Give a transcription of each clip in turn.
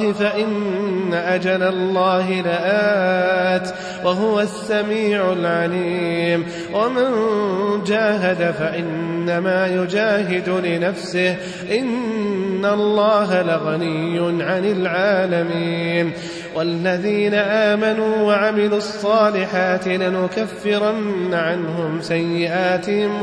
فإن أجل الله لآت وهو السميع العليم ومن جاهد فإنما يجاهد لنفسه إن الله لغني عن العالمين والذين آمنوا وعملوا الصالحات لنكفرن عنهم سيئاتهم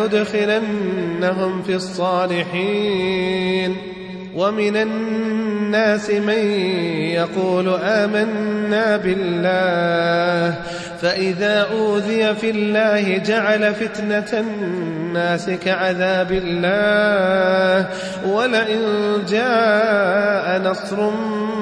لندخلنهم في الصالحين ومن الناس من يقول آمنا بالله فإذا أوذي في الله جعل فتنة الناس كعذاب الله ولئن جاء نصر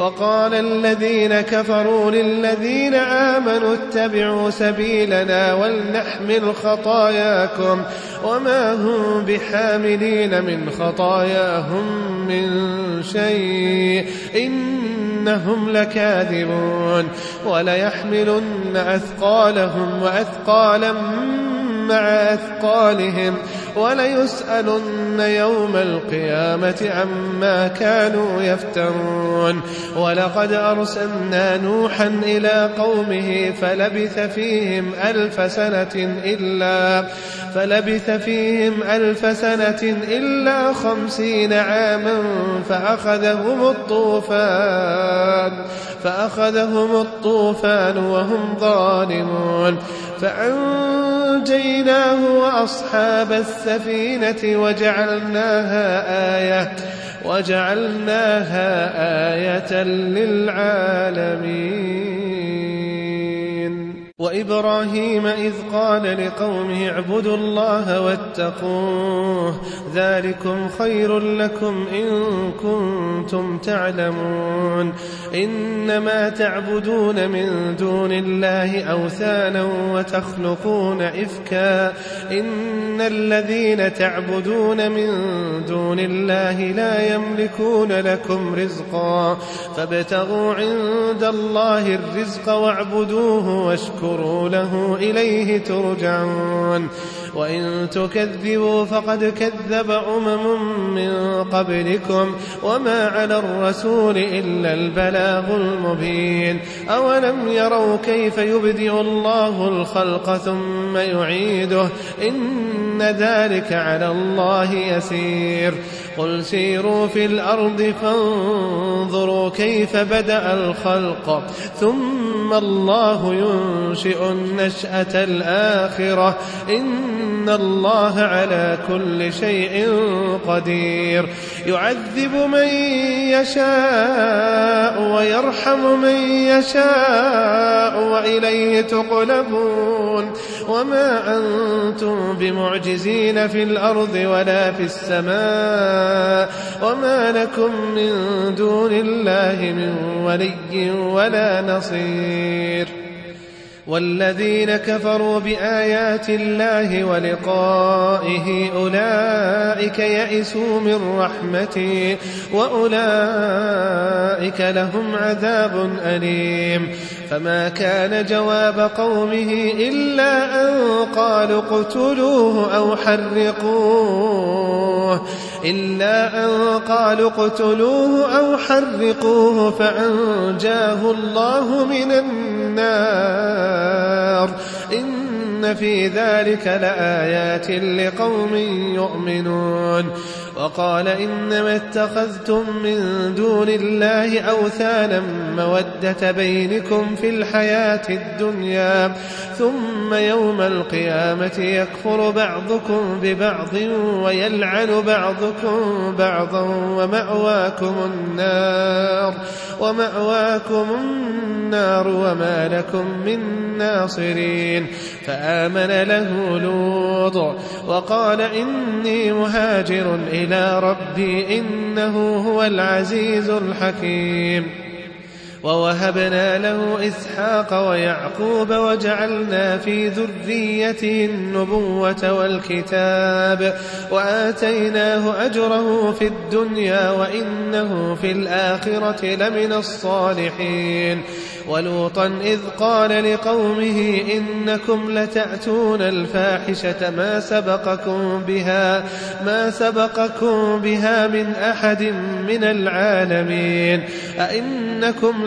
وقال الذين كفروا للذين آمنوا اتبعوا سبيلنا ولنحمل خطاياكم وما هم بحاملين من خطاياهم من شيء إنهم لكاذبون وليحملن أثقالهم وأثقالا مع أثقالهم وليسألن يوم القيامة عما كانوا يفترون. ولقد أرسلنا نوحا إلى قومه فلبث فيهم ألف سنة إلا فلبث فيهم ألف سنة إلا خمسين عاما فأخذهم الطوفان فأخذهم الطوفان وهم ظالمون. فأنجيناه وأصحاب السفينة وجعلناها آية وجعلناها آية للعالمين. وإبراهيم إذ قال لقومه اعبدوا الله واتقوه ذلكم خير لكم إن كنتم تعلمون إنما تعبدون من دون الله أوثانا وتخلقون إفكا إن الذين تعبدون من دون الله لا يملكون لكم رزقا فابتغوا عند الله الرزق واعبدوه واشكروا له إليه ترجعون. وإن تكذبوا فقد كذب أمم من قبلكم وما على الرسول إلا البلاغ المبين. أولم يروا كيف يبدئ الله الخلق ثم يعيده؟ إن ذلك على الله يسير. قل سيروا في الأرض فانظروا كيف بدأ الخلق ثم الله ينشئ النشأة الآخرة إن الله على كل شيء قدير يعذب من يشاء ويرحم من يشاء وإليه تقلبون وما أنتم بمعجزين في الأرض ولا في السماء وما لكم من دون الله من ولي ولا نصير والذين كفروا بآيات الله ولقائه أولئك يئسوا من رحمتي وأولئك لهم عذاب أليم فما كان جواب قومه إلا أن قالوا اقتلوه أو حرقوه إلا أن قالوا اقتلوه أو حرقوه فأنجاه الله من النار في ذلك لآيات لقوم يؤمنون وقال إنما اتخذتم من دون الله أوثانا مودة بينكم في الحياة الدنيا ثم يوم القيامة يكفر بعضكم ببعض ويلعن بعضكم بعضا ومأواكم النار ومأواكم النار وما لكم من ناصرين فآمن له لوط وقال إني مهاجر إلى ربي إنه هو العزيز الحكيم. ووهبنا له إسحاق ويعقوب وجعلنا في ذريته النبوة والكتاب وآتيناه أجره في الدنيا وإنه في الآخرة لمن الصالحين ولوطا إذ قال لقومه إنكم لتأتون الفاحشة ما سبقكم بها ما سبقكم بها من أحد من العالمين أئنكم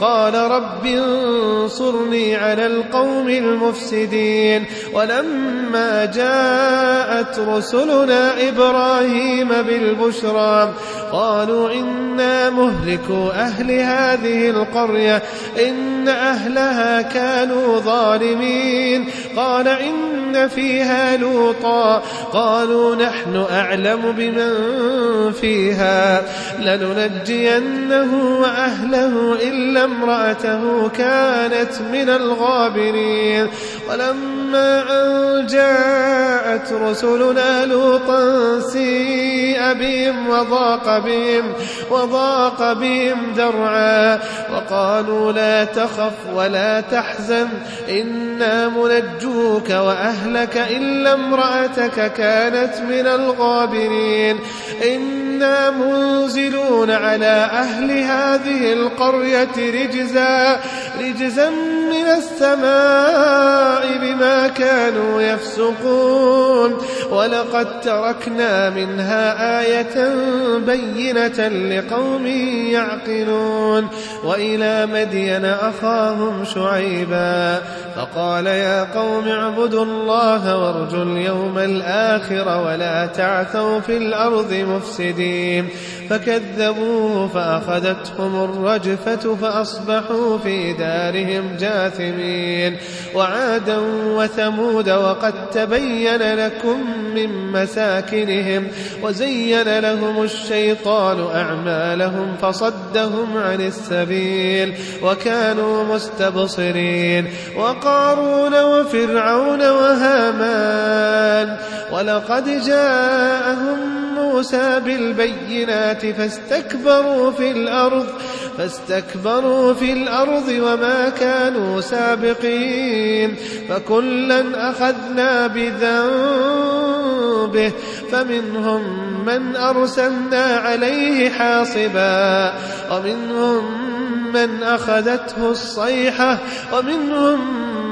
قال رب انصرني على القوم المفسدين ولما جاءت رسلنا إبراهيم بالبشرى قالوا إنا مهلكوا أهل هذه القرية إن أهلها كانوا ظالمين. قال إن فيها لوطا قالوا نحن أعلم بمن فيها لننجينه وأهله إلا امرأته كانت من الغابرين. ولما أن جاءت رسلنا لوطا سيء بهم وضاق بهم وضاق بهم ذرعا وقالوا لا تخف ولا تحزن إنا منجوك وأهلك إلا امرأتك كانت من الغابرين. إنا منزلون على أهل هذه القرية رجزا رجزا من السماء بما كانوا يفسقون. ولقد تركنا منها آية بينة لقوم يعقلون. وإلى مدين أخاهم شعيبا فقال يا قوم اعبدوا الله وارجوا اليوم الآخر ولا تعثوا في الأرض مفسدين. فكذبوه فأخذتهم الرجفة فأصبحوا في دارهم جاثمين. وعادا وثمود وقد تبين لكم من مساكنهم وزين لهم الشيطان أعمالهم فصدهم عن السبيل وكانوا مستبصرين. وقارون وفرعون وهامان ولقد جاءهم موسى بالبينات فاستكبروا في الأرض فاستكبروا في الأرض وما كانوا سابقين فكلا أخذنا بذنبه فمنهم من أرسلنا عليه حاصبا ومنهم من أخذته الصيحة ومنهم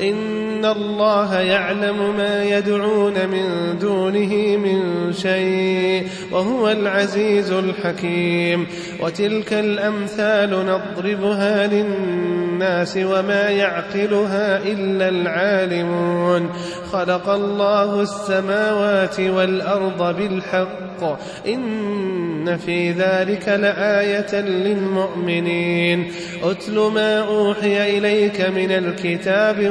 إن الله يعلم ما يدعون من دونه من شيء وهو العزيز الحكيم وتلك الأمثال نضربها للناس وما يعقلها إلا العالمون خلق الله السماوات والأرض بالحق إن في ذلك لآية للمؤمنين أتل ما أوحي إليك من الكتاب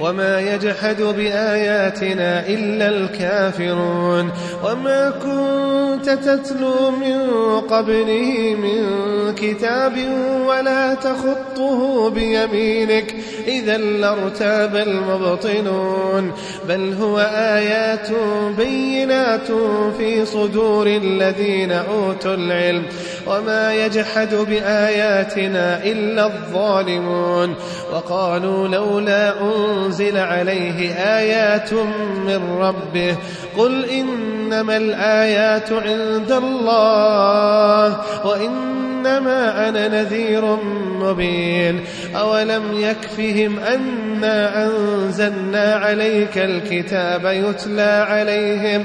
وما يجحد بآياتنا إلا الكافرون وما كنت تتلو من قبله من كتاب ولا تخطه بيمينك إذا لارتاب المبطنون بل هو آيات بينات في صدور الذين أوتوا العلم وما يجحد بآياتنا إلا الظالمون وقالوا لولا أنزل عليه آيات من ربه قل إنما الآيات عند الله وإنما أنا نذير مبين أولم يكفهم أنا أنزلنا عليك الكتاب يتلى عليهم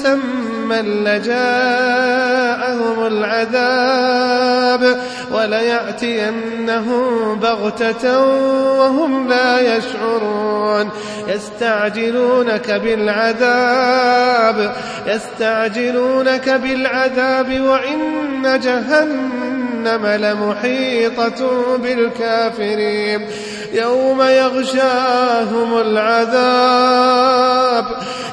مسمى لجاءهم العذاب وليأتينهم بغتة وهم لا يشعرون. يستعجلونك بالعذاب يستعجلونك بالعذاب وإن جهنم لمحيطة بالكافرين. يوم يغشاهم العذاب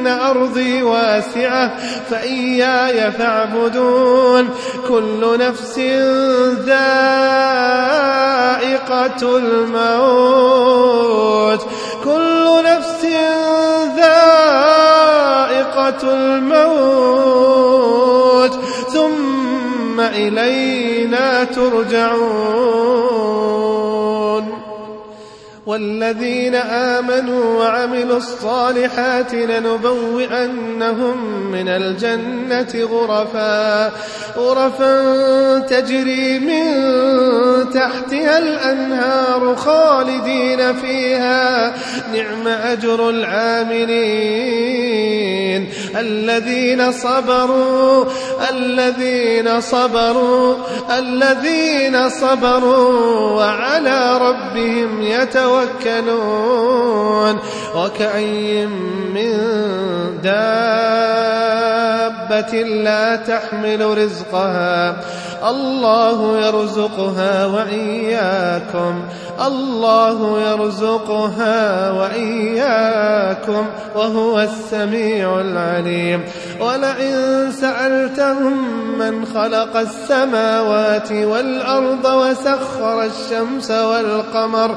إن أرضي واسعة فإياي فاعبدون. كل نفس ذائقة الموت. كل نفس ذائقة الموت. ثم إلينا ترجعون. والذين آمنوا وعملوا الصالحات لنبوئنهم من الجنة غرفا غرفا تجري من تحتها الأنهار خالدين فيها. نعم أجر العاملين. الذين صبروا الذين صبروا الذين صبروا وعلى ربهم يتوكلون. وكأي من دابة لا تحمل رزقها. الله يرزقها وإياكم. الله يرزقها وإياكم وهو السميع العليم. ولئن سألتهم من خلق السماوات والأرض وسخر الشمس والقمر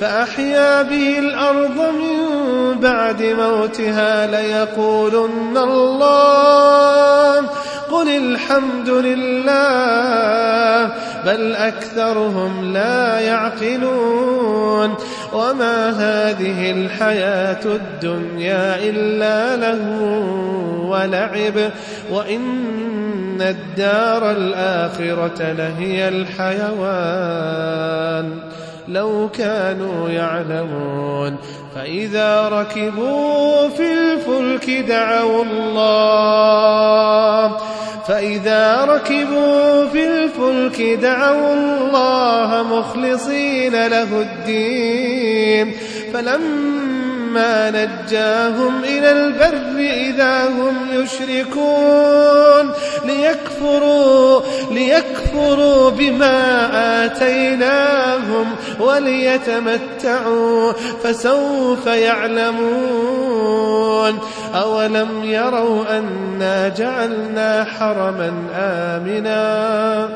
فأحيا به الأرض من بعد موتها ليقولن الله قل الحمد لله بل أكثرهم لا يعقلون وما هذه الحياة الدنيا إلا له ولعب وإن الدار الآخرة لهي الحيوان لو كانوا يعلمون فإذا ركبوا في الفلك دعوا الله فإذا ركبوا في الفلك دعوا الله مخلصين له الدين فلما نجاهم إلى البر إذا هم يشركون. ليكفروا ليكفروا بما آتيناهم وليتمتعوا فسوف يعلمون. أولم يروا أنا جعلنا حرما آمنا؟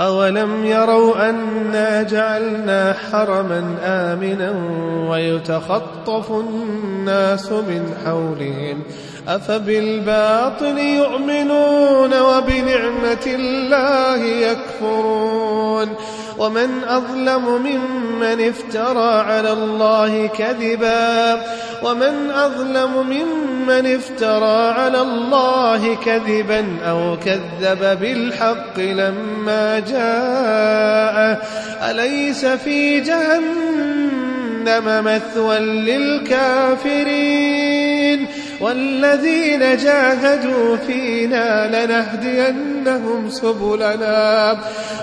أولم يروا أنا جعلنا حرما آمنا ويتخطف الناس من حولهم أفبالباطل يؤمنون وبنعمة الله يكفرون ومن أظلم ممن افترى على الله كذبا ومن أظلم ممن افترى على الله كذبا أو كذب بالحق لما جاء أليس في جهنم مثوى للكافرين؟ والذين جاهدوا فينا لنهدينهم سبلنا.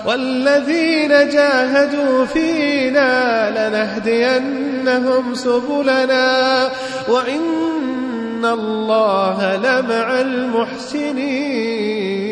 والذين جاهدوا فينا لنهدينهم سبلنا. وإن الله لمع المحسنين.